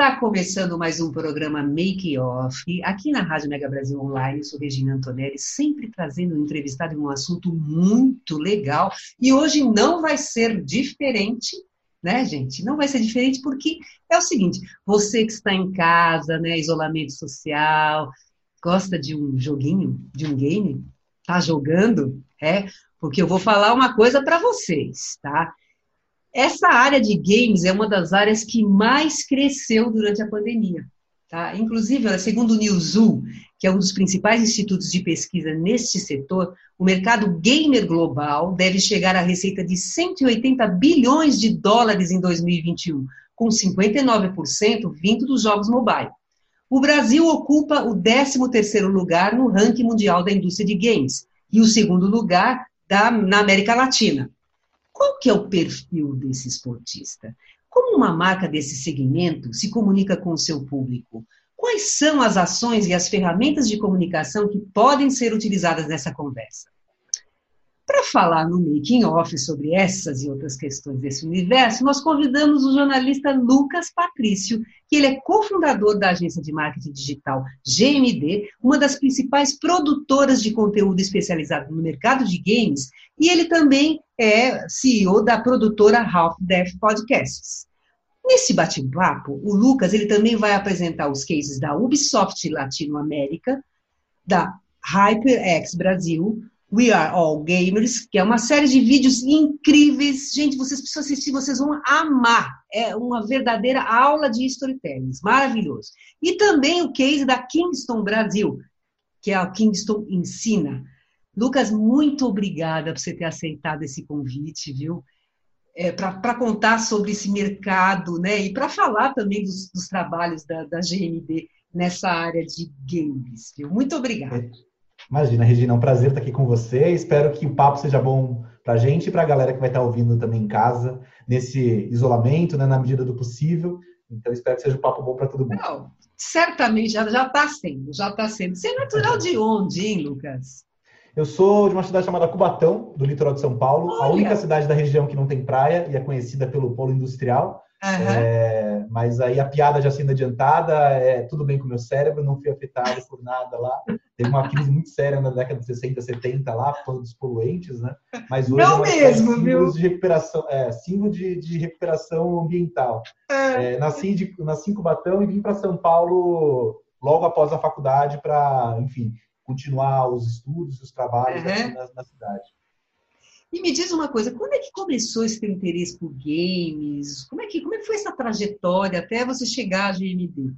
Está começando mais um programa Make Off, aqui na Rádio Mega Brasil Online. Eu sou Regina Antonelli, sempre trazendo um entrevistado em um assunto muito legal. E hoje não vai ser diferente, né, gente? Não vai ser diferente porque é o seguinte: você que está em casa, né, isolamento social, gosta de um joguinho, de um game, tá jogando, é? Porque eu vou falar uma coisa para vocês, tá? Essa área de games é uma das áreas que mais cresceu durante a pandemia. Tá? Inclusive, segundo o Newzoo, que é um dos principais institutos de pesquisa neste setor, o mercado gamer global deve chegar à receita de 180 bilhões de dólares em 2021, com 59% vindo dos jogos mobile. O Brasil ocupa o 13º lugar no ranking mundial da indústria de games e o segundo lugar da, na América Latina. Qual que é o perfil desse esportista? Como uma marca desse segmento se comunica com o seu público? Quais são as ações e as ferramentas de comunicação que podem ser utilizadas nessa conversa? Para falar no making off sobre essas e outras questões desse universo, nós convidamos o jornalista Lucas Patrício, que ele é cofundador da agência de marketing digital GMD, uma das principais produtoras de conteúdo especializado no mercado de games, e ele também é CEO da produtora Half Death Podcasts. Nesse bate-papo, o Lucas ele também vai apresentar os cases da Ubisoft Latinoamérica, da HyperX Brasil, We Are All Gamers, que é uma série de vídeos incríveis. Gente, vocês precisam assistir, vocês vão amar. É uma verdadeira aula de storytelling, maravilhoso. E também o case da Kingston Brasil, que é a Kingston Ensina. Lucas, muito obrigada por você ter aceitado esse convite, viu? É, para contar sobre esse mercado, né? E para falar também dos, dos trabalhos da, da, GMD nessa área de games, viu? Muito obrigada. Imagina, Regina, é um prazer estar aqui com você. Espero que o papo seja bom para a gente e para a galera que vai estar ouvindo também em casa, nesse isolamento, né, na medida do possível. Então, espero que seja um papo bom para todo mundo. Não, certamente, já está sendo, já está sendo. Você é natural de onde, hein, Lucas? Eu sou de uma cidade chamada Cubatão, do litoral de São Paulo, Olha. a única cidade da região que não tem praia e é conhecida pelo polo industrial. Uhum. É, mas aí a piada já sendo adiantada, é tudo bem com o meu cérebro, não fui afetado por nada lá. Teve uma crise muito séria na década de 60, 70 lá, por dos poluentes, né? Mas hoje não é mesmo, viu? de recuperação, é, símbolo de, de recuperação ambiental. É. É, nasci, de, nasci em Cubatão e vim para São Paulo logo após a faculdade para, enfim, continuar os estudos, os trabalhos uhum. na, na cidade. E me diz uma coisa, quando é que começou esse teu interesse por games? Como é que, como é que foi essa trajetória até você chegar à GMD?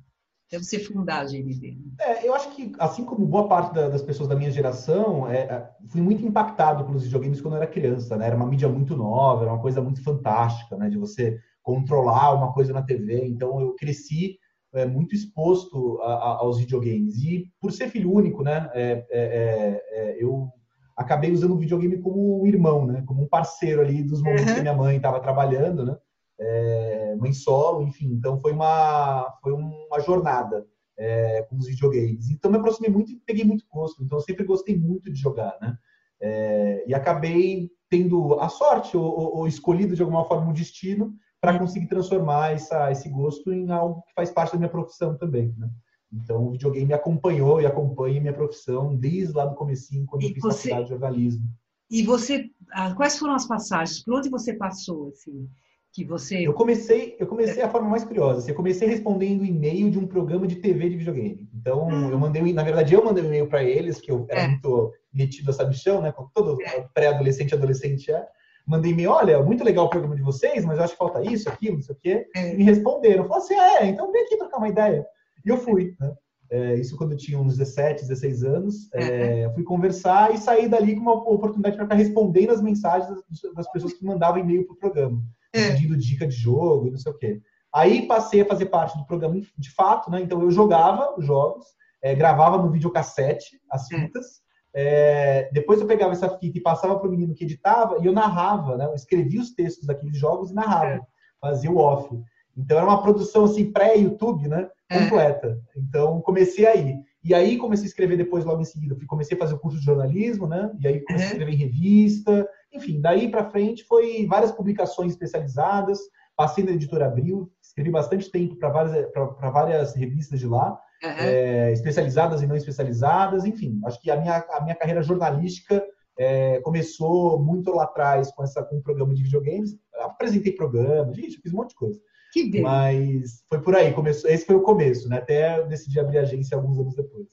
Até você fundar a GMD? É, eu acho que, assim como boa parte da, das pessoas da minha geração, é, é, fui muito impactado pelos videogames quando eu era criança, né? Era uma mídia muito nova, era uma coisa muito fantástica, né? De você controlar uma coisa na TV. Então, eu cresci é, muito exposto a, a, aos videogames. E, por ser filho único, né? É, é, eu acabei usando o videogame como um irmão, né? Como um parceiro ali dos momentos uhum. que minha mãe estava trabalhando, né? É, mãe solo, enfim. Então foi uma foi uma jornada é, com os videogames. Então me aproximei muito e peguei muito gosto. Então eu sempre gostei muito de jogar, né? É, e acabei tendo a sorte ou, ou, ou, escolhido de alguma forma um destino para conseguir transformar essa, esse gosto em algo que faz parte da minha profissão também, né? Então, o videogame me acompanhou e acompanha minha profissão desde lá do comecinho, quando e eu fiz você... faculdade de jornalismo. E você, ah, quais foram as passagens? Por onde você passou, assim? Que você... Eu comecei, eu comecei a forma mais curiosa. Assim, eu comecei respondendo e-mail de um programa de TV de videogame. Então, hum. eu mandei, na verdade, eu mandei um e-mail para eles, que eu era é. muito metido a sabichão, né? Como todo é. pré-adolescente e adolescente é. Mandei e-mail, olha, muito legal o programa de vocês, mas eu acho que falta isso, aquilo, não sei o quê. É. E me responderam. Falaram assim, ah, é, então vem aqui trocar uma ideia. E eu fui. Né? É, isso quando eu tinha uns 17, 16 anos. É, fui conversar e saí dali com uma oportunidade para ficar respondendo as mensagens das, das pessoas que mandavam e-mail para o programa, É. pedindo dica de jogo e não sei o quê. Aí passei a fazer parte do programa de fato, né? Então eu jogava os jogos, é, gravava no videocassete as É. fitas. É, depois eu pegava essa fita e passava para o menino que editava e eu narrava, né? Eu escrevia os textos daqueles jogos e narrava, É. fazia o off. Então era uma produção assim pré-YouTube, né? É. Completa. Então comecei aí. E aí comecei a escrever depois logo em seguida. Comecei a fazer o curso de jornalismo, né? E aí comecei a Uhum. escrever em revista. Enfim, daí para frente foi várias publicações especializadas. Passei na editora Abril, escrevi bastante tempo para várias, pra- pra várias revistas de lá Aham. é, especializadas e não especializadas, enfim, acho que a minha, a minha carreira jornalística é, começou muito lá atrás com essa com o programa de videogames. Apresentei programa, gente, fiz um monte de coisa. Que beleza. Mas foi por aí, começou, esse foi o começo, né? Até eu decidi abrir a agência alguns anos depois.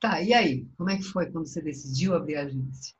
Tá, e aí? Como é que foi quando você decidiu abrir a agência?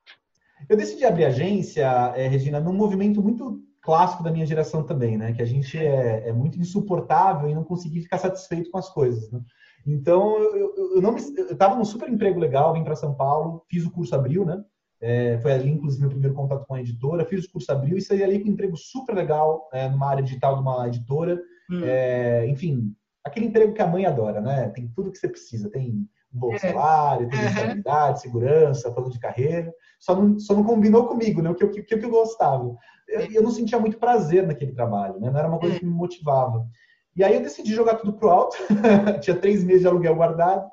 Eu decidi abrir a agência, é, Regina, num movimento muito clássico da minha geração também, né? Que a gente é, é muito insuportável e não conseguir ficar satisfeito com as coisas, né? Então, eu, eu, eu não eu estava num super emprego legal, vim para São Paulo, fiz o curso Abril, né? É, foi ali, inclusive, meu primeiro contato com a editora. Fiz o curso Abril e saí ali com um emprego super legal é, numa área digital de uma editora. Hum. É, enfim, aquele emprego que a mãe adora, né? Tem tudo que você precisa. Tem um bom É. salário, tem estabilidade, segurança, plano de carreira. Só não, só não combinou comigo, né? O que, eu- o que, o que eu gostava. Eu, eu não sentia muito prazer naquele trabalho, né? Não era uma coisa É. que me motivava. E aí eu decidi jogar tudo pro alto. Tinha três meses de aluguel guardado.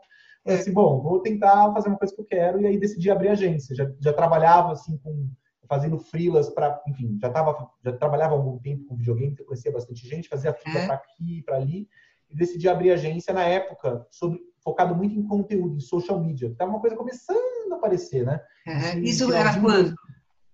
Falei É. assim, bom, vou tentar fazer uma coisa que eu quero. E aí decidi abrir agência. Já, já trabalhava assim com fazendo freelas para, enfim, já tava, já trabalhava há algum tempo com videogame, eu conhecia bastante gente, fazia freela É. para aqui, para ali, e decidi abrir agência na época sobre focado muito em conteúdo, em social media. Tava uma coisa começando a aparecer, né? Sim, Isso era quando?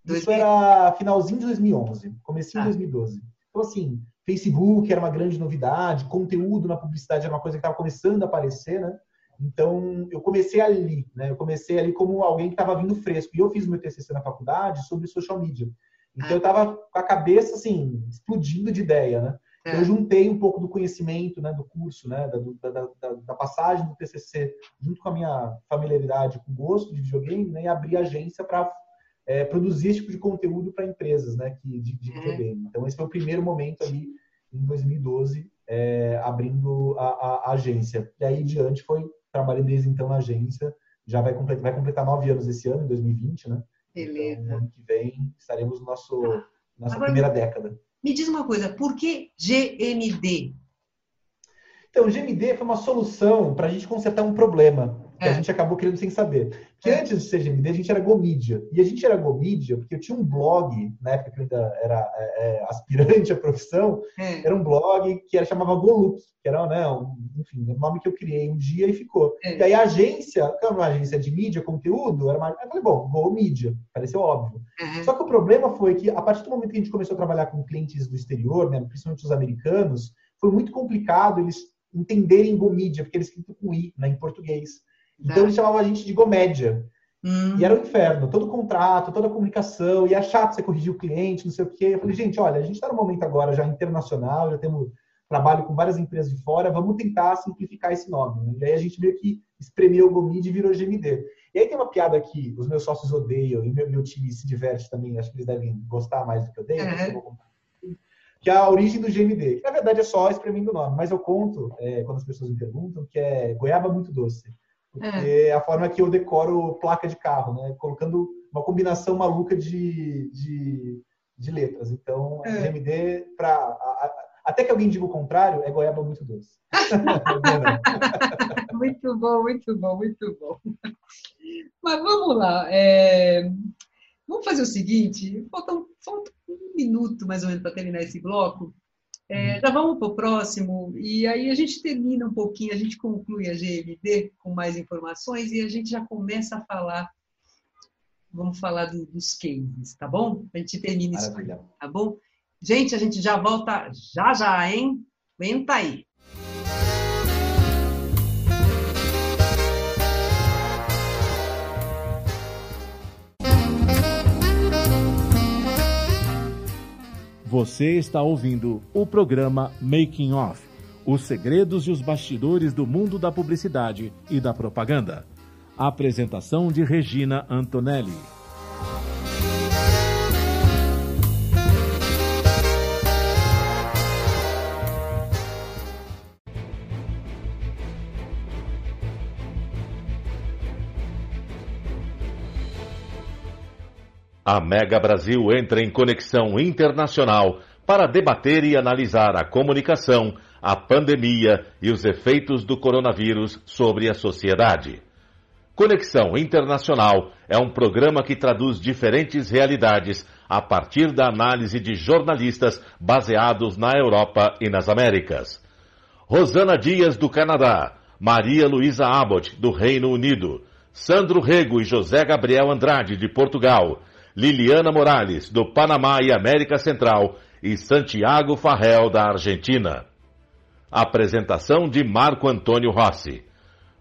Isso 2000? era finalzinho de 2011, comecinho Tá. de 2012. Então, assim, Facebook era uma grande novidade, conteúdo na publicidade era uma coisa que estava começando a aparecer, né? Então, eu comecei ali, né? Eu comecei ali como alguém que estava vindo fresco. E eu fiz meu TCC na faculdade sobre social media. Então, Ah. eu estava com a cabeça, assim, explodindo de ideia, né? É. Eu juntei um pouco do conhecimento, né, do curso, né, da, da, da, da passagem do TCC, junto com a minha familiaridade com gosto de videogame, né, e abri a agência para é, produzir esse tipo de conteúdo para empresas, né, que, de, de Uhum. videogame. Então, esse foi o primeiro momento ali, em 2012, é, abrindo a, a, a agência. E aí, diante, foi trabalhando desde então na agência. Já vai completar, vai completar nove anos esse ano, em 2020, né? Beleza. Então, ano que vem, estaremos no nosso, nossa Agora- primeira década. Me diz uma coisa, por que GMD? Então, o GMD foi uma solução para a gente consertar um problema que É. a gente acabou criando sem saber. Porque É. antes de ser GMD, a gente era Gomídia. E a gente era Gomídia porque eu tinha um blog, na época que eu ainda era é, é, aspirante à profissão, É. era um blog que era, chamava Golup, que era né, um, enfim, um nome que eu criei um dia e ficou. É. E aí a agência, que era uma agência de mídia, conteúdo, era uma... eu falei, bom, Go Mídia, pareceu óbvio. Só que o problema foi que, a partir do momento que a gente começou a trabalhar com clientes do exterior, né, principalmente os americanos, foi muito complicado eles entenderem Gomídia, porque eles escrito com I, né, em português. Então Tá. eles chamavam a gente de Gomédia. Hum, E era um inferno, todo o contrato, toda a comunicação, e é chato você corrigir o cliente, não sei o quê. Eu falei, gente, olha, a gente está no momento agora já internacional, já temos trabalho com várias empresas de fora, vamos tentar simplificar esse nome. né? E aí a gente meio que espremeu o Gomid e virou GMD. E aí tem uma piada que os meus sócios odeiam e meu, meu time se diverte também, acho que eles devem gostar mais do que eu odeio, Uhum. eu que é a origem do GMD, que na verdade é só espremendo o nome, mas eu conto, é, quando as pessoas me perguntam, que é goiaba muito doce. Porque é a forma que eu decoro placa de carro, né? Colocando uma combinação maluca de, de, de letras. Então, É. GMD, pra, até que alguém diga o contrário, é goiaba muito doce. Muito bom, muito bom, muito bom. Mas vamos lá. é, Vamos fazer o seguinte: falta um, falta um minuto mais ou menos para terminar esse bloco. É, já vamos para o próximo, e aí a gente termina um pouquinho, a gente conclui a GMD com mais informações e a gente já começa a falar. Vamos falar do- dos cases, tá bom? A gente termina isso aí, Maravilha. tá bom? Gente, a gente já volta já já, hein? Aguenta aí. Você está ouvindo o programa Making Off, os segredos e os bastidores do mundo da publicidade e da propaganda. apresentação de Regina Antonelli. A Mega Brasil entra em conexão internacional para debater e analisar a comunicação, a pandemia e os efeitos do coronavírus sobre a sociedade. Conexão Internacional é um programa que traduz diferentes realidades a partir da análise de jornalistas baseados na Europa e nas Américas. Rosana Dias, do Canadá, Maria Luísa Abbott, do Reino Unido, Sandro Rego e José Gabriel Andrade, de Portugal, Liliana Morales, do Panamá e América Central, e Santiago Farrell, da Argentina. Apresentação de Marco Antônio Rossi.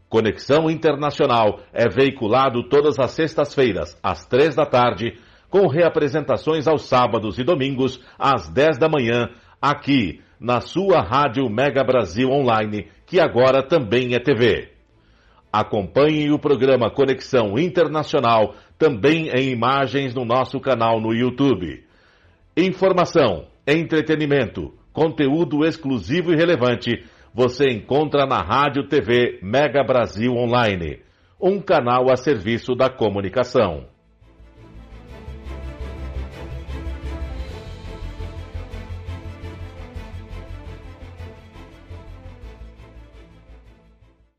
Conexão Internacional é veiculado todas as sextas-feiras, às três da tarde, com reapresentações aos sábados e domingos, às dez da manhã, aqui, na sua Rádio Mega Brasil Online, que agora também é TV. Acompanhe o programa Conexão Internacional também em imagens no nosso canal no YouTube. Informação, entretenimento, conteúdo exclusivo e relevante você encontra na Rádio TV Mega Brasil Online, um canal a serviço da comunicação.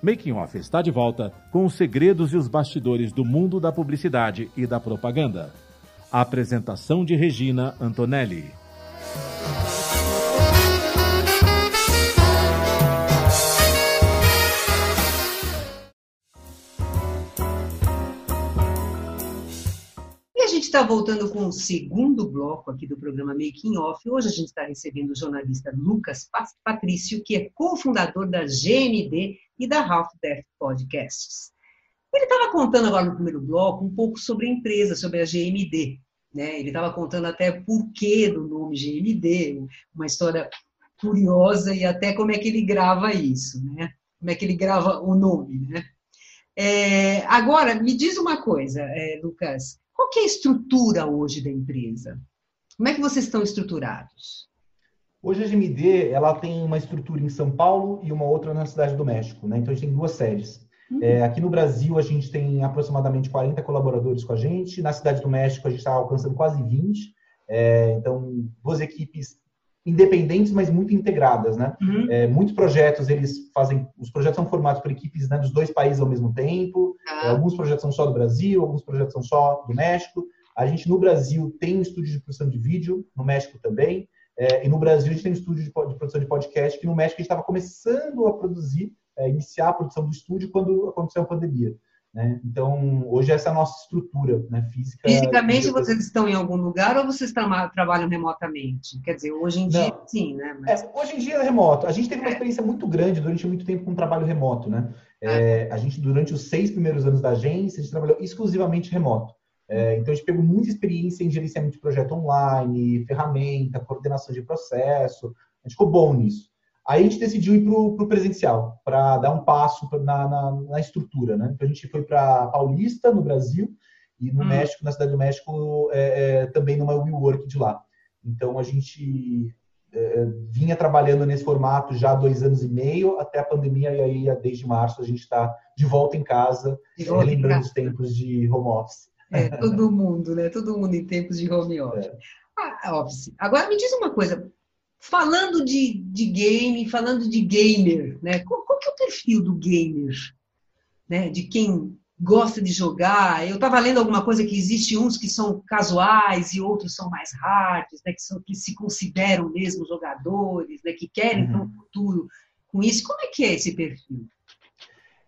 Making Off está de volta com os segredos e os bastidores do mundo da publicidade e da propaganda. A apresentação de Regina Antonelli. E a gente está voltando com o segundo bloco aqui do programa Making Off. Hoje a gente está recebendo o jornalista Lucas Patrício, que é cofundador da GMD e da Half Death Podcasts. Ele estava contando agora no primeiro bloco um pouco sobre a empresa, sobre a GMD. Né? Ele estava contando até por que do nome GMD, uma história curiosa e até como é que ele grava isso, né? Como é que ele grava o nome, né? É, agora, me diz uma coisa, é, Lucas, qual que é a estrutura hoje da empresa? Como é que vocês estão estruturados? Hoje a GMD ela tem uma estrutura em São Paulo e uma outra na Cidade do México, né? Então a gente tem duas sedes. Uhum. É, aqui no Brasil a gente tem aproximadamente 40 colaboradores com a gente. Na Cidade do México a gente está alcançando quase 20. É, então duas equipes independentes, mas muito integradas, né? Uhum. É, muitos projetos eles fazem, os projetos são formados por equipes né, dos dois países ao mesmo tempo. Ah. alguns projetos são só do Brasil, alguns projetos são só do México. A gente no Brasil tem um estúdio de produção de vídeo, no México também. É, e no Brasil a gente tem um estúdio de, de, produção de podcast que no México a gente estava começando a produzir, é, iniciar a produção do estúdio quando aconteceu a pandemia. Né? Então, hoje essa é a nossa estrutura né, física. Fisicamente vocês estão em algum lugar ou vocês tra trabalham remotamente? Quer dizer, hoje em dia, Não. sim, né? Mas... É, hoje em dia é remoto. A gente teve uma é. experiência muito grande durante muito tempo com trabalho remoto, né? É. é. a gente, durante os seis primeiros anos da agência, a gente trabalhou exclusivamente remoto. É, então, a gente pegou muita experiência em gerenciamento de projeto online, ferramenta, coordenação de processo. A gente ficou bom nisso. Aí a gente decidiu ir para o presencial, para dar um passo na, na, na, estrutura. Né? Então, a gente foi para Paulista, no Brasil, e no hum. México, na Cidade do México, é, é, também numa WeWork de lá. Então, a gente é, vinha trabalhando nesse formato já há dois anos e meio, até a pandemia, e aí, desde março, a gente está de volta em casa, lembrando os tempos de home office. É, todo mundo, né? Todo mundo em tempos de home office. É. Ah, office. Agora me diz uma coisa, falando de, de game, falando de gamer, né? Qual, qual que é o perfil do gamer? Né? De quem gosta de jogar. Eu estava lendo alguma coisa que existe uns que são casuais e outros são mais hards, né, que, são, que se consideram mesmo jogadores, né, que querem uhum. ter um futuro com isso. Como é que é esse perfil?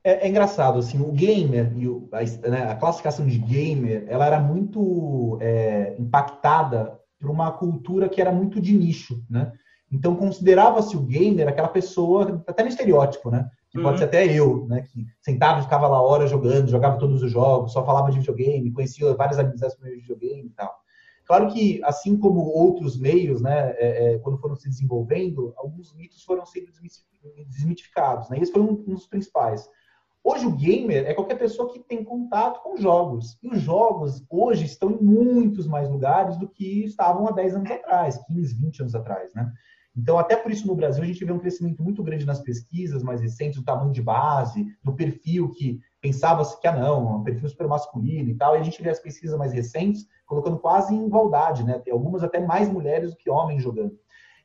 É, é engraçado, assim, o gamer, e o, a, né, a, classificação de gamer, ela era muito é, impactada por uma cultura que era muito de nicho, né? Então, considerava-se o gamer aquela pessoa, até no estereótipo, né? Que uhum. pode ser até eu, né? Que sentava e ficava lá horas jogando, jogava todos os jogos, só falava de videogame, conhecia várias amizades por meio de videogame e tal. Claro que, assim como outros meios, né, é, é, quando foram se desenvolvendo, alguns mitos foram sendo desmitificados, né? Esse foi um, um dos principais. Hoje o gamer é qualquer pessoa que tem contato com jogos. E os jogos hoje estão em muitos mais lugares do que estavam há 10 anos atrás, 15, 20 anos atrás, né? Então, até por isso no Brasil a gente vê um crescimento muito grande nas pesquisas mais recentes, do tamanho de base, do perfil que pensava-se que, ah, não, um perfil super masculino e tal, e a gente vê as pesquisas mais recentes colocando quase em igualdade, né? Tem algumas até mais mulheres do que homens jogando.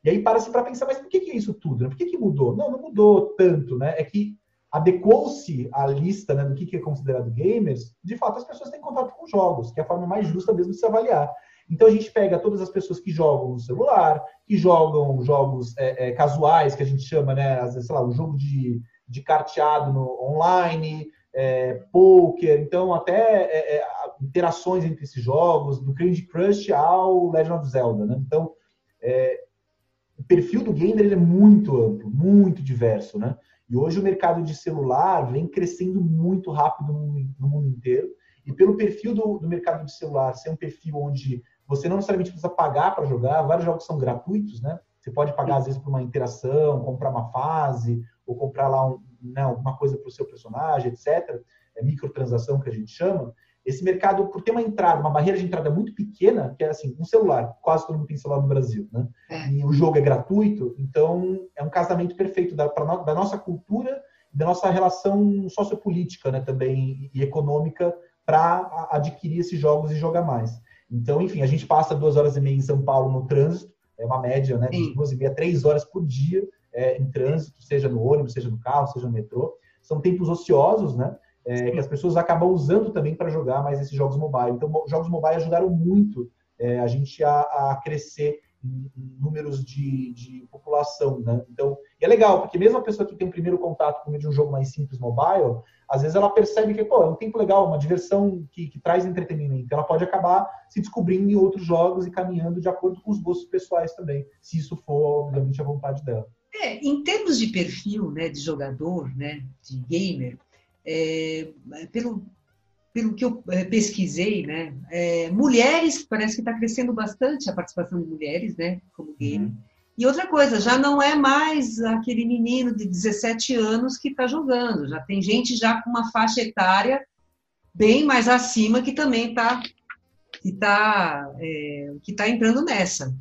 E aí para-se para pensar, mas por que, que é isso tudo? Né? Por que, que mudou? Não, não mudou tanto, né? É que adequou-se a lista né, do que é considerado gamers, de fato as pessoas têm contato com jogos, que é a forma mais justa mesmo de se avaliar. Então a gente pega todas as pessoas que jogam no celular, que jogam jogos é, é, casuais, que a gente chama, né? Às vezes, sei lá, um jogo de, de carteado no, online, é, poker, então até é, é, interações entre esses jogos, do Candy Crush ao Legend of Zelda, né? Então é, o perfil do gamer ele é muito amplo, muito diverso, né? E hoje o mercado de celular vem crescendo muito rápido no, mundo inteiro. E pelo perfil do, do, mercado de celular ser um perfil onde você não necessariamente precisa pagar para jogar, vários jogos são gratuitos, né? Você pode pagar, às vezes, por uma interação, comprar uma fase, ou comprar lá um, né, alguma coisa para o seu personagem, etc. É microtransação que a gente chama. Esse mercado, por ter uma entrada, uma barreira de entrada muito pequena, que é assim, um celular, quase todo mundo tem celular no Brasil, né? É. E o jogo é gratuito, então é um casamento perfeito da, pra, da nossa cultura da nossa relação sociopolítica, né, também e econômica para adquirir esses jogos e jogar mais. Então, enfim, a gente passa duas horas e meia em São Paulo no trânsito, é uma média, né, de duas e meia, três horas por dia é, em trânsito, seja no ônibus, seja no carro, seja no metrô. São tempos ociosos, né? É, que as pessoas acabam usando também para jogar mais esses jogos mobile. Então, jogos mobile ajudaram muito é, a gente a, a crescer em, em números de, de, população, né? Então, é legal, porque mesmo a pessoa que tem um primeiro contato com de um jogo mais simples mobile, às vezes ela percebe que, pô, é um tempo legal, uma diversão que, que traz entretenimento. Ela pode acabar se descobrindo em outros jogos e caminhando de acordo com os gostos pessoais também, se isso for, obviamente, a vontade dela. É, em termos de perfil, né, de jogador, né, de gamer, é, pelo, pelo que eu é, pesquisei, né, é, mulheres, parece que está crescendo bastante a participação de mulheres, né, como game. Uhum. E outra coisa, já não é mais aquele menino de 17 anos que está jogando, já tem gente já com uma faixa etária bem mais acima que também está que tá, é, que tá entrando nessa.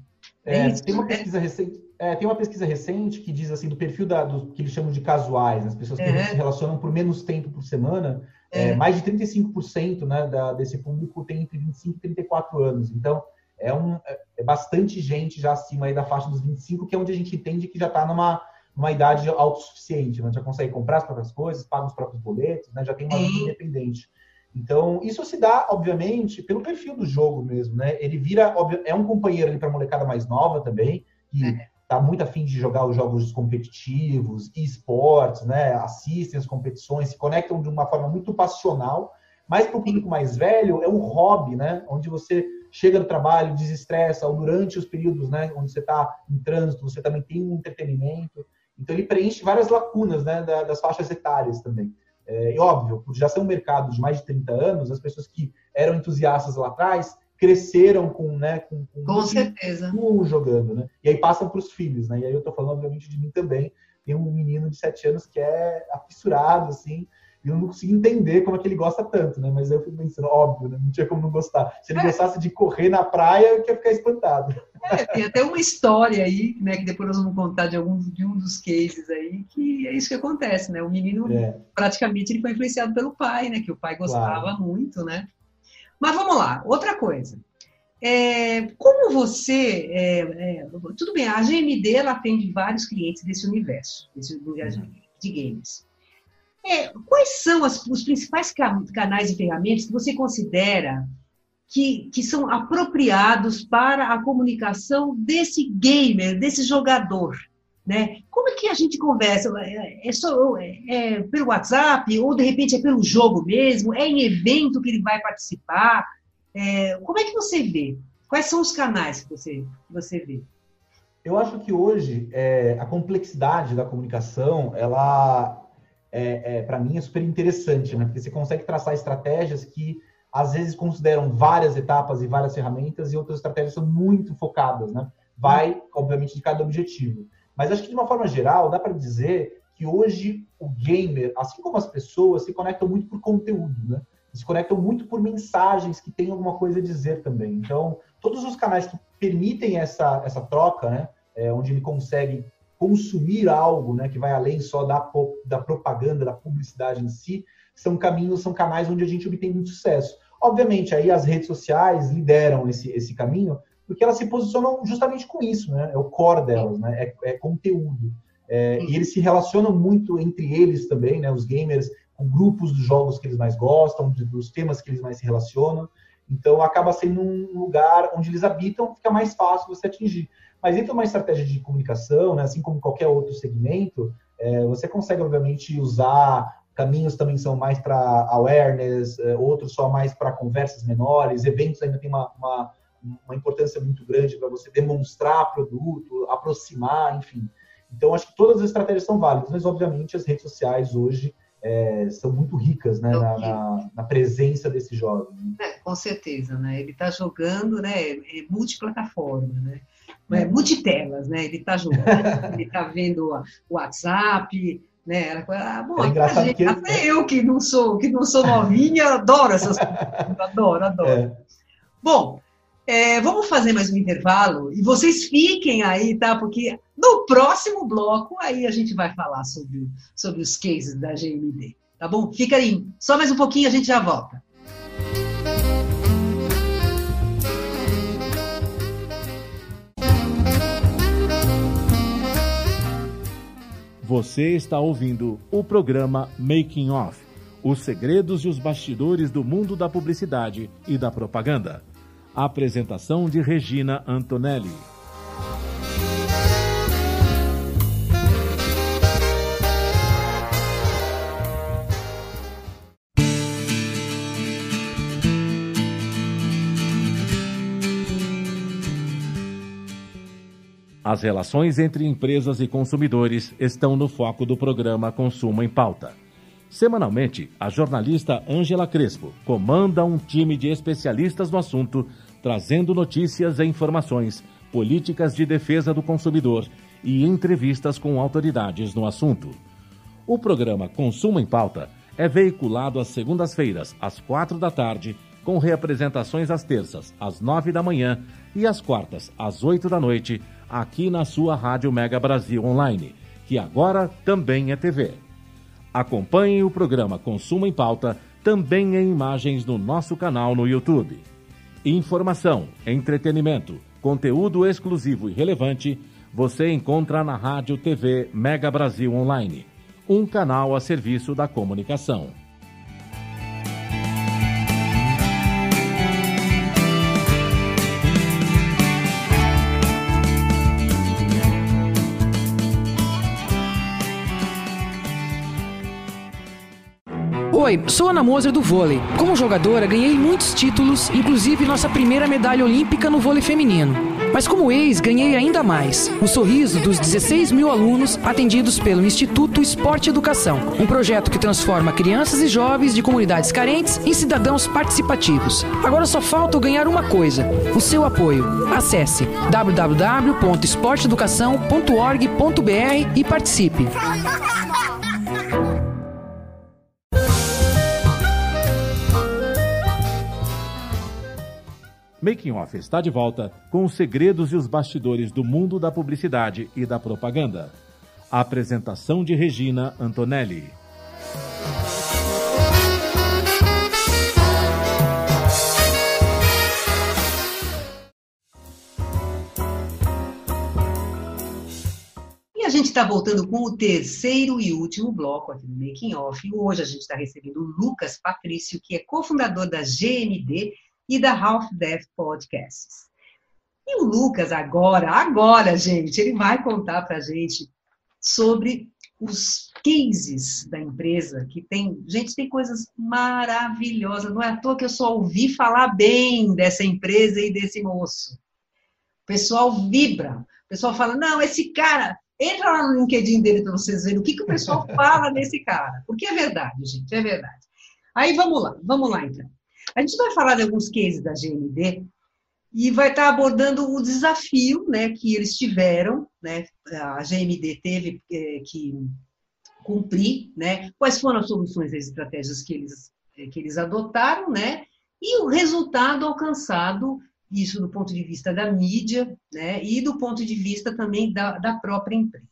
É, tem uma pesquisa recente é, tem uma pesquisa recente que diz assim do perfil da, do que eles chamam de casuais, as pessoas que é. se relacionam por menos tempo por semana, é mais de 35% né, da, desse público tem entre 25 e 34 anos. Então, é, um, é, bastante gente já acima aí da faixa dos 25, que é onde a gente entende que já está numa, numa idade autossuficiente, né? já consegue comprar as próprias coisas, paga os próprios boletos, né? já tem uma vida independente. Então, isso se dá, obviamente, pelo perfil do jogo mesmo, né? Ele vira, é um companheiro ali para a molecada mais nova também, que é está muito afim de jogar os jogos competitivos, esportes, né? assistem as competições, se conectam de uma forma muito passional, mas para o público mais velho é um hobby, né? onde você chega no trabalho, desestressa, ou durante os períodos né, onde você está em trânsito, você também tem um entretenimento. Então ele preenche várias lacunas né, das faixas etárias também. É, e óbvio, por já ser um mercado de mais de 30 anos, as pessoas que eram entusiastas lá atrás cresceram com, né, com, com, com certeza. jogando, né? E aí passam para os filhos, né? E aí eu estou falando obviamente de mim também. Tem um menino de sete anos que é afissurado, assim, e eu não consigo entender como é que ele gosta tanto, né? Mas eu fico pensando, óbvio, né? não tinha como não gostar. Se ele é. gostasse de correr na praia, eu ia ficar espantado. É, tem até uma história aí, né, que depois nós vamos contar de algum de um dos cases aí, que é isso que acontece, né? O menino é. praticamente ele foi influenciado pelo pai, né? Que o pai gostava claro. muito, né? Mas vamos lá, outra coisa. É, como você. É, é, tudo bem, a GMD ela atende vários clientes desse universo, desse universo de games. É, quais são as, os principais canais e ferramentas que você considera que, que são apropriados para a comunicação desse gamer, desse jogador? Né? Como é que a gente conversa? É, é só é, é, pelo WhatsApp ou de repente é pelo jogo mesmo? É em evento que ele vai participar? É, como é que você vê? Quais são os canais que você, que você vê? Eu acho que hoje é, a complexidade da comunicação, ela é, para mim é super interessante, né? Porque você consegue traçar estratégias que às vezes consideram várias etapas e várias ferramentas e outras estratégias são muito focadas, né? Vai, obviamente, de cada objetivo. Mas acho que, de uma forma geral, dá para dizer que hoje o gamer, assim como as pessoas, se conectam muito por conteúdo, né? Se conectam muito por mensagens que têm alguma coisa a dizer também. Então, todos os canais que permitem essa, essa troca, né? É, onde ele consegue consumir algo, né? Que vai além só da, da propaganda, da publicidade em si, são caminhos, são canais onde a gente obtém muito sucesso. Obviamente, aí as redes sociais lideram esse, esse caminho, porque elas se posicionam justamente com isso, né? É o core delas, né? É, é conteúdo. É, e eles se relacionam muito entre eles também, né? Os gamers com grupos dos jogos que eles mais gostam, dos temas que eles mais se relacionam. Então acaba sendo um lugar onde eles habitam, fica mais fácil você atingir. Mas dentro de uma estratégia de comunicação, né, assim como qualquer outro segmento, é, você consegue obviamente usar caminhos também são mais para awareness, é, outros só mais para conversas menores, eventos ainda tem uma, uma uma importância muito grande para você demonstrar produto, aproximar, enfim. Então, acho que todas as estratégias são válidas, mas, obviamente, as redes sociais hoje é, são muito ricas né, na, na, na, presença desse jovem. É, com certeza, né? Ele está jogando, né? É multiplataforma, né? É, multitelas, né? Ele está jogando, ele está vendo o WhatsApp, né? Ah, bom, é gente, que... até eu que não sou que não sou novinha, adoro essas coisas, adoro, adoro. É. Bom, é, vamos fazer mais um intervalo e vocês fiquem aí, tá? Porque no próximo bloco aí a gente vai falar sobre, sobre os cases da GMD, tá bom? Fica aí, só mais um pouquinho a gente já volta. Você está ouvindo o programa Making Off, os segredos e os bastidores do mundo da publicidade e da propaganda apresentação de Regina Antonelli. As relações entre empresas e consumidores estão no foco do programa Consumo em Pauta. Semanalmente, a jornalista Ângela Crespo comanda um time de especialistas no assunto trazendo notícias e informações, políticas de defesa do consumidor e entrevistas com autoridades no assunto. O programa Consumo em Pauta é veiculado às segundas-feiras, às quatro da tarde, com reapresentações às terças, às nove da manhã e às quartas, às oito da noite, aqui na sua Rádio Mega Brasil Online, que agora também é TV. Acompanhe o programa Consumo em Pauta também em imagens no nosso canal no YouTube. Informação, entretenimento, conteúdo exclusivo e relevante você encontra na Rádio TV Mega Brasil Online, um canal a serviço da comunicação. Sou Ana Moser do vôlei. Como jogadora, ganhei muitos títulos, inclusive nossa primeira medalha olímpica no vôlei feminino. Mas como ex, ganhei ainda mais. O sorriso dos 16 mil alunos atendidos pelo Instituto Esporte Educação. Um projeto que transforma crianças e jovens de comunidades carentes em cidadãos participativos. Agora só falta ganhar uma coisa: o seu apoio. Acesse www.esporteeducação.org.br e participe. Making Off está de volta com os segredos e os bastidores do mundo da publicidade e da propaganda. A apresentação de Regina Antonelli. E a gente está voltando com o terceiro e último bloco aqui no Making Off. Hoje a gente está recebendo o Lucas Patrício, que é cofundador da GMD e da Half Death Podcasts. E o Lucas agora, agora, gente, ele vai contar para a gente sobre os cases da empresa, que tem, gente, tem coisas maravilhosas. Não é à toa que eu só ouvi falar bem dessa empresa e desse moço. O pessoal vibra. O pessoal fala, não, esse cara, entra lá no LinkedIn dele para vocês verem o que, que o pessoal fala desse cara. Porque é verdade, gente, é verdade. Aí vamos lá, vamos lá então. A gente vai falar de alguns cases da GMD e vai estar abordando o desafio né, que eles tiveram, né, a GMD teve é, que cumprir, né, quais foram as soluções e as estratégias que eles, é, que eles adotaram, né, e o resultado alcançado, isso do ponto de vista da mídia, né, e do ponto de vista também da, da própria empresa.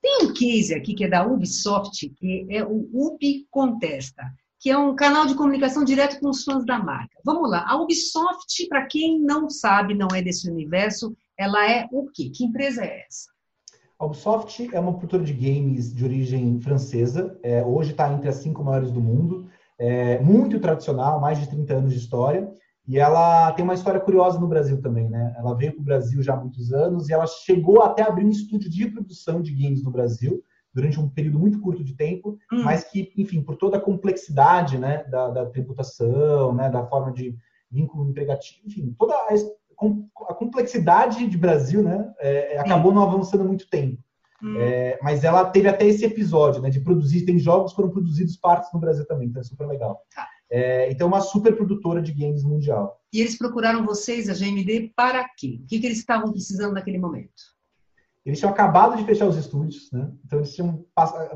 Tem um case aqui que é da Ubisoft, que é o Ubi Contesta que é um canal de comunicação direto com os fãs da marca. Vamos lá, a Ubisoft, para quem não sabe, não é desse universo, ela é o quê? Que empresa é essa? A Ubisoft é uma produtora de games de origem francesa, é, hoje está entre as cinco maiores do mundo, é, muito tradicional, mais de 30 anos de história, e ela tem uma história curiosa no Brasil também, né? Ela veio para o Brasil já há muitos anos e ela chegou até abrir um estúdio de produção de games no Brasil, durante um período muito curto de tempo, hum. mas que, enfim, por toda a complexidade né, da, da tributação, né, da forma de vínculo empregativo, enfim, toda a, a complexidade de Brasil né, é, é acabou não avançando muito tempo. Hum. É, mas ela teve até esse episódio né, de produzir, tem jogos que foram produzidos partes no Brasil também, então é super legal. Tá. É, então, é uma super produtora de games mundial. E eles procuraram vocês, a GMD, para quê? O que, que eles estavam precisando naquele momento? Eles tinham acabado de fechar os estúdios, né? Então eles tinham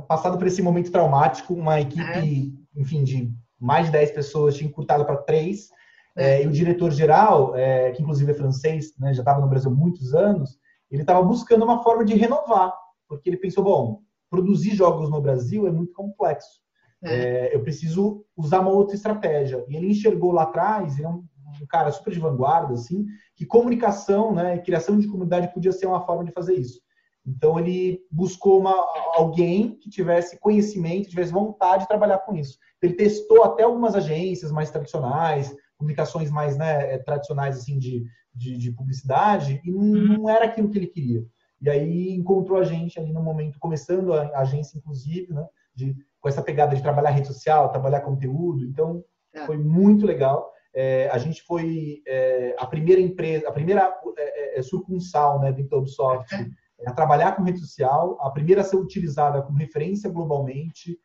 passado por esse momento traumático, uma equipe, é. enfim, de mais de 10 pessoas tinha encurtado para três. É. É, e o diretor-geral, é, que inclusive é francês, né, já estava no Brasil há muitos anos, ele estava buscando uma forma de renovar, porque ele pensou, bom, produzir jogos no Brasil é muito complexo. É. É, eu preciso usar uma outra estratégia. E ele enxergou lá atrás, ele é um um cara super de vanguarda, assim, que comunicação, né, criação de comunidade podia ser uma forma de fazer isso. Então ele buscou uma, alguém que tivesse conhecimento, tivesse vontade de trabalhar com isso. Ele testou até algumas agências mais tradicionais, publicações mais né, eh, tradicionais assim de, de, de publicidade, e não, uhum. não, era aquilo que ele queria. E aí encontrou a gente ali no momento, começando a agência, inclusive, né, de, com essa pegada de trabalhar rede social, trabalhar conteúdo. Então é. foi muito legal. É, a gente foi é, a primeira empresa, a primeira é, é, é sucursal né, dentro da Ubisoft a trabalhar com rede social, a primeira a ser utilizada como referência globalmente,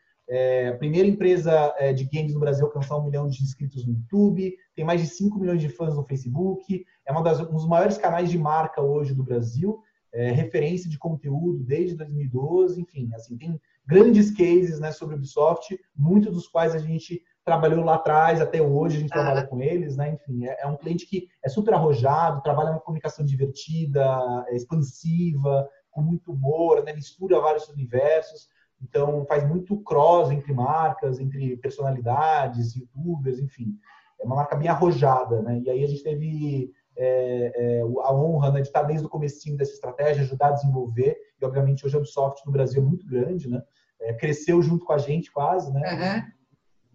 a primeira empresa de games no Brasil a alcançar um milhão de inscritos no YouTube, tem mais de 5 milhões de fãs no Facebook, é das, um dos maiores canais de marca hoje do Brasil, referência de conteúdo desde 2012, enfim, assim, tem grandes cases né, sobre Ubisoft, muitos dos quais a gente trabalhou lá atrás, até hoje a gente ah. trabalha com eles, né? Enfim, é, é, um cliente que é super arrojado, trabalha uma comunicação divertida, é expansiva, com muito humor, né? mistura vários universos. Então, faz muito cross entre marcas, entre personalidades, youtubers, enfim. É uma marca bem arrojada, né? E aí a gente teve é, é, a honra né, de estar desde o comecinho dessa estratégia, ajudar a desenvolver. E, obviamente, hoje a Ubisoft no Brasil é muito grande, né? É, cresceu junto com a gente quase, né? Uhum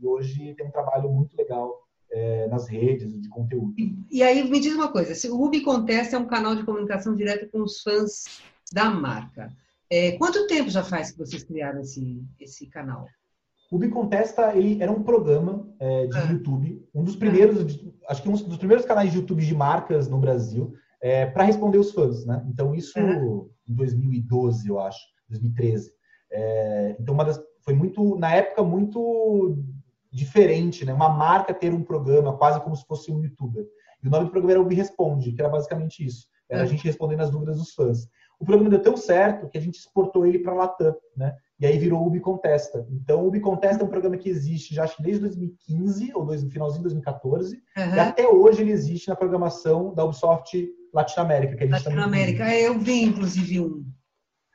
e hoje tem um trabalho muito legal é, nas redes de conteúdo. E, aí me diz uma coisa, se o Ruby Contest é um canal de comunicação direta com os fãs da marca. É, quanto tempo já faz que vocês criaram esse, esse canal? O Contesta ele era um programa é, de ah. YouTube, um dos primeiros, ah. acho que um dos primeiros canais de YouTube de marcas no Brasil, é, para responder os fãs, né? Então isso ah. em 2012, eu acho, 2013. É, então uma das, foi muito na época muito diferente, né? Uma marca ter um programa quase como se fosse um youtuber. E o nome do programa era Ubi Responde, que era basicamente isso. Era a é. gente respondendo as dúvidas dos fãs. O programa deu tão certo que a gente exportou ele para a Latam, né? E aí virou o Ubi Contesta. Então, o Ubi Contesta é um programa que existe já acho que desde 2015 ou dois, no finalzinho de 2014. Uhum. E até hoje ele existe na programação da Ubisoft Latinoamérica. Que a gente Latinoamérica, é, eu vi inclusive um.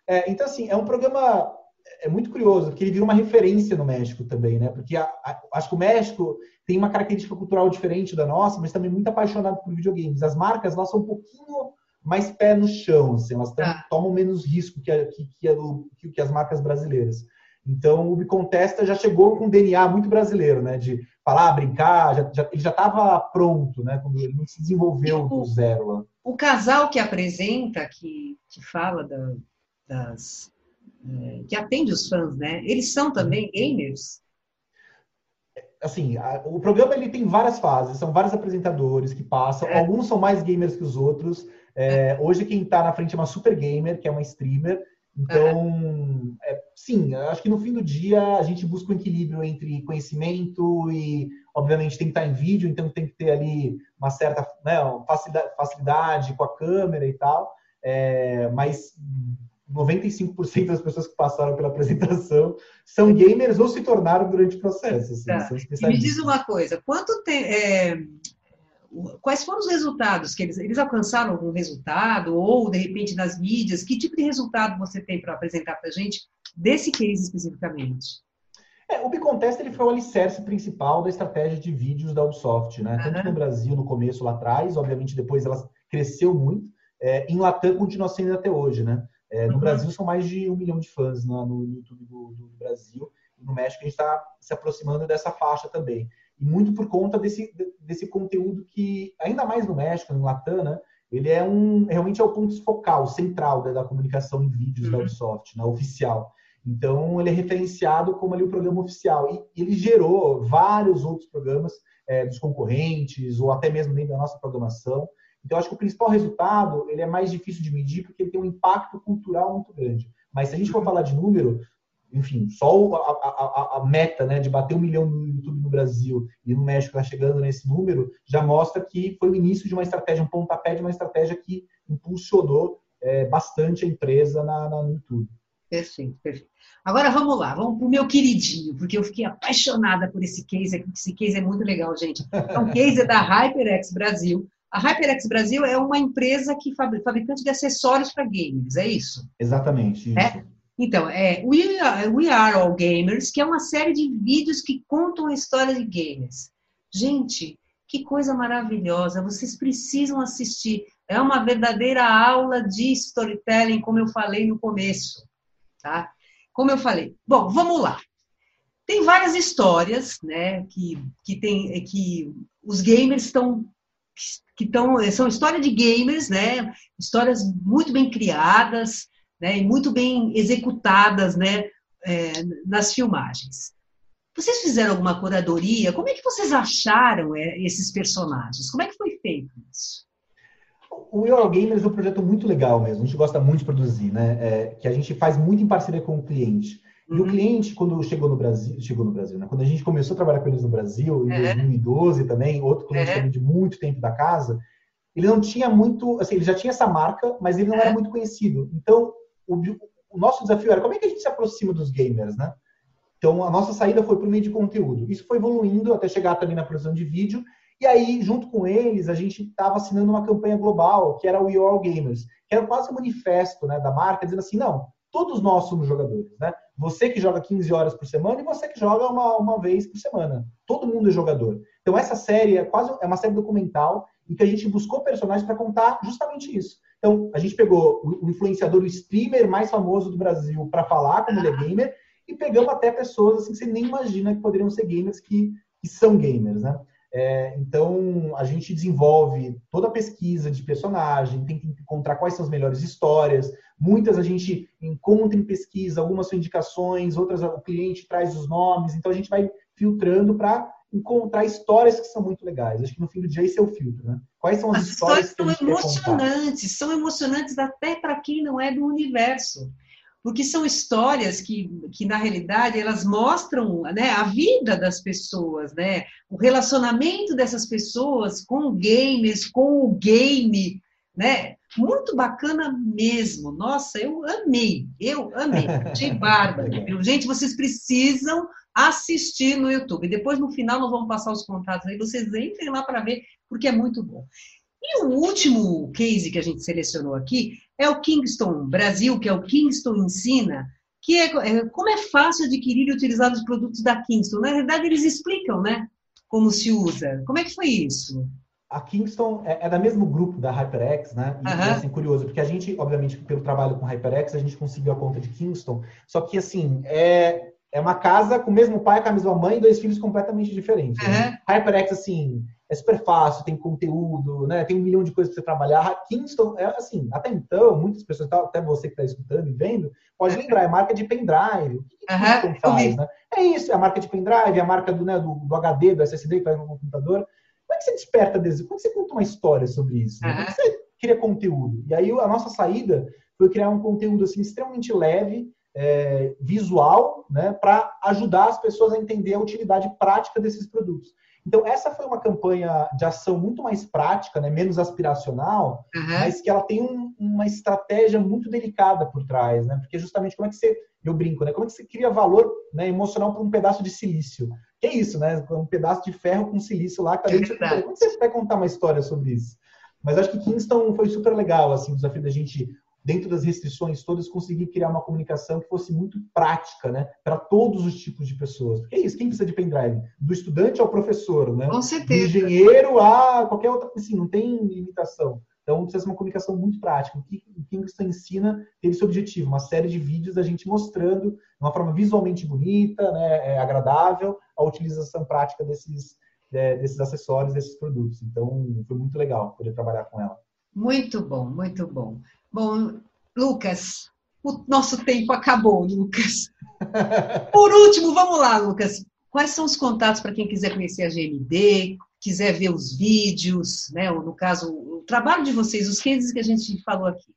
É, então, assim, é um programa é muito curioso, porque ele virou uma referência no México também, né? Porque a, a, acho que o México tem uma característica cultural diferente da nossa, mas também muito apaixonado por videogames. As marcas lá são um pouquinho mais pé no chão, assim, elas tão, Ah. tomam menos risco que, a- que, que, a- que- que as marcas brasileiras. Então, o Bicontesta já chegou com um DNA muito brasileiro, né? De falar, brincar, já, já- ele já estava pronto, né? Quando ele não se desenvolveu do zero lá. O casal que apresenta, que, que fala da- das. É, que atende os fãs, né? Eles são também gamers? assim, a- o programa ele tem várias fases, são vários apresentadores que passam, É. alguns são mais gamers que os outros. É, hoje quem está na frente é uma super gamer, que é uma streamer. Então, é, sim, acho que no fim do dia a gente busca um equilíbrio entre conhecimento e, obviamente, tem que estar em vídeo, então tem que ter ali uma certa né, facilidade, facilidade com a câmera e tal. É, mas 95% das pessoas que passaram pela apresentação são gamers ou se tornaram durante o processo. Assim, Tá. me diz uma coisa, quanto tem, é, quais foram os resultados que eles, eles alcançaram algum resultado ou de repente nas mídias? Que tipo de resultado você tem para apresentar para a gente desse case especificamente? É, o Bicontest ele foi o alicerce principal da estratégia de vídeos da Ubisoft, né? Tanto Aham. no Brasil, no começo, lá atrás, obviamente depois ela cresceu muito. É, em Latam continua sendo até hoje, né? É, no Uhum. Brasil são mais de um milhão de fãs no, no YouTube do, do Brasil. E no México a gente está se aproximando dessa faixa também. E muito por conta desse, desse conteúdo que, ainda mais no México, em Latam, né? Ele é um, realmente é o ponto focal, central da, da comunicação em vídeos da Uhum. Ubisoft, na oficial. Então, ele é referenciado como ali o programa oficial. E ele gerou vários outros programas é, dos concorrentes, ou até mesmo dentro da nossa programação. Então, acho que o principal resultado ele é mais difícil de medir, porque ele tem um impacto cultural muito grande. Mas se a gente for falar de número, enfim, só a- a- a meta né, de bater um milhão no YouTube no Brasil e no México está chegando nesse número, já mostra que foi o início de uma estratégia, um pontapé de uma estratégia que impulsionou é, bastante a empresa na, na- no YouTube. Perfeito, perfeito. Agora vamos lá, vamos para o meu queridinho, porque eu fiquei apaixonada por esse case aqui, esse case é muito legal, gente. É um case da HyperX Brasil. A HyperX Brasil é uma empresa que fabri- fabricante de acessórios para gamers, é isso? Exatamente. Isso. É? Então, é We Are, We Are All Gamers, que é uma série de vídeos que contam a história de gamers. Gente, que coisa maravilhosa! Vocês precisam assistir. É uma verdadeira aula de storytelling, como eu falei no começo, tá? Como eu falei. Bom, vamos lá. Tem várias histórias, né, que, que tem que os gamers estão que estão são histórias de gamers, né? Histórias muito bem criadas, né, e muito bem executadas né, é, nas filmagens. Vocês fizeram alguma curadoria? Como é que vocês acharam é, esses personagens? Como é que foi feito isso? O Eurogamers é um projeto muito legal mesmo, a gente gosta muito de produzir, né? É, que a gente faz muito em parceria com o cliente. E Uhum. o cliente, quando chegou no Brasil, chegou no Brasil, né? Quando a gente começou a trabalhar com eles no Brasil, em É. 2012 também, outro cliente É. também de muito tempo da casa, ele não tinha muito, assim, ele já tinha essa marca, mas ele não É. era muito conhecido. Então, o, o nosso desafio era como é que a gente se aproxima dos gamers, né? Então, a nossa saída foi por meio de conteúdo. Isso foi evoluindo até chegar também na produção de vídeo. E aí, junto com eles, a gente estava assinando uma campanha global, que era o We Are All Gamers, que era quase um manifesto né, da marca, dizendo assim, não, todos nós somos jogadores, né? Você que joga 15 horas por semana e você que joga uma, uma vez por semana. Todo mundo é jogador. Então, essa série é quase é uma série documental em que a gente buscou personagens para contar justamente isso. Então, a gente pegou o influenciador, o streamer mais famoso do Brasil para falar como ele é gamer, e pegamos até pessoas assim, que você nem imagina que poderiam ser gamers que, que são gamers, né? É, então, a gente desenvolve toda a pesquisa de personagem, tenta encontrar quais são as melhores histórias. Muitas a gente encontra em pesquisa, algumas são indicações, outras o cliente traz os nomes. Então, a gente vai filtrando para encontrar histórias que são muito legais. Acho que no fim do dia esse é o filtro, né? Quais são as, As histórias, histórias que são emocionantes, são emocionantes até para quem não é do universo. Porque são histórias que, que, na realidade, elas mostram né, a vida das pessoas, né? o relacionamento dessas pessoas com gamers, com o game, né? Muito bacana mesmo. Nossa, eu amei, eu amei. Achei bárbaro. Gente, vocês precisam assistir no YouTube. Depois, no final, nós vamos passar os contatos aí. Vocês entrem lá para ver, porque é muito bom. E o último case que a gente selecionou aqui é o Kingston Brasil, que é o Kingston Ensina, que é, é como é fácil adquirir e utilizar os produtos da Kingston. Na verdade, eles explicam, né? Como se usa. Como é que foi isso? a Kingston é, é da mesmo grupo da HyperX, né? E, e, assim, curioso, porque a gente, obviamente, pelo trabalho com HyperX, a gente conseguiu a conta de Kingston, só que, assim, é, é uma casa com o mesmo pai, com a mesma mãe, e dois filhos completamente diferentes. Né? HyperX, assim, é super fácil, tem conteúdo, né? Tem um milhão de coisas para você trabalhar. Kingston, é assim, até então, muitas pessoas, tá, até você que está escutando e vendo, pode lembrar, é marca de pendrive. O que, que Aham, Kingston faz, né? É isso, é a marca de pendrive, é a marca do, né, do, do HD, do SSD que vai no computador. Como é que você desperta desejo? Como é que você conta uma história sobre isso? né? Como é que você cria conteúdo? E aí a nossa saída foi criar um conteúdo assim extremamente leve, é, visual, né, para ajudar as pessoas a entender a utilidade prática desses produtos. Então essa foi uma campanha de ação muito mais prática, né, menos aspiracional, Aham. mas que ela tem um- uma estratégia muito delicada por trás, né? Porque justamente como é que você, eu brinco, né? Como é que você cria valor né, emocional para um pedaço de silício? Que é isso, né? Um pedaço de ferro com silício lá, que tá dentro. Como você vai contar uma história sobre isso? Mas acho que Kingston foi super legal, assim, o desafio da gente, dentro das restrições todas, conseguir criar uma comunicação que fosse muito prática, né? Para todos os tipos de pessoas. Porque é isso, quem precisa de pendrive? Do estudante ao professor, né? Com do certeza. engenheiro a qualquer outra, assim, não tem limitação. Então precisa ser uma comunicação muito prática. O que o Kingston ensina teve esse objetivo, uma série de vídeos da gente mostrando de uma forma visualmente bonita, né, é, agradável, a utilização prática desses, é, desses acessórios, desses produtos. Então foi muito legal poder trabalhar com ela. Muito bom, muito bom. Bom, Lucas, o nosso tempo acabou, Lucas. Por último, vamos lá, Lucas. Quais são os contatos para quem quiser conhecer a GMD, quiser ver os vídeos, né? Ou, no caso, o trabalho de vocês, os cases que a gente falou aqui.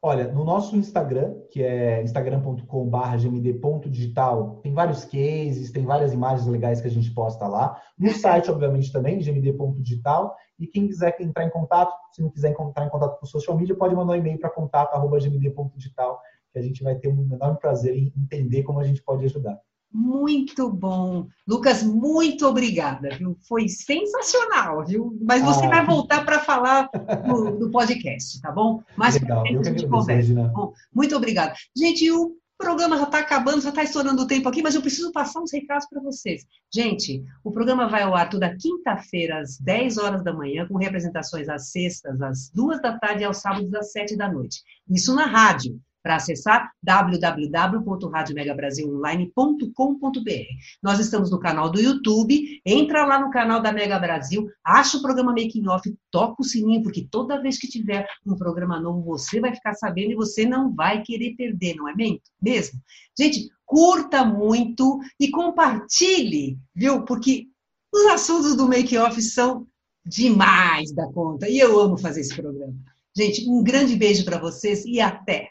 Olha, no nosso Instagram, que é instagram.com.br gmd.digital, tem vários cases, tem várias imagens legais que a gente posta lá. No site, obviamente, também, gmd.digital. E quem quiser entrar em contato, se não quiser entrar em contato com social media, pode mandar um e-mail para contato.gmd.digital, que a gente vai ter um enorme prazer em entender como a gente pode ajudar. Muito bom. Lucas, muito obrigada, viu? Foi sensacional, viu? Mas você Ah. vai voltar para falar do, do podcast, tá bom? Mais Legal, pra frente a gente conversa. Regina. Bom, muito obrigada. Gente, o programa já está acabando, já está estourando o tempo aqui, mas eu preciso passar uns recados para vocês. Gente, o programa vai ao ar toda quinta-feira, às 10 horas da manhã, com representações às sextas, às 2 da tarde e aos sábados, às 7 da noite. Isso na rádio. Para acessar www.radiomegabrasilonline.com.br. Nós estamos no canal do YouTube, entra lá no canal da Mega Brasil, acha o programa Making Off, toca o sininho, porque toda vez que tiver um programa novo, você vai ficar sabendo e você não vai querer perder, não é mesmo? Gente, curta muito e compartilhe, viu? Porque os assuntos do Make Off são demais da conta e eu amo fazer esse programa. Gente, um grande beijo para vocês e até!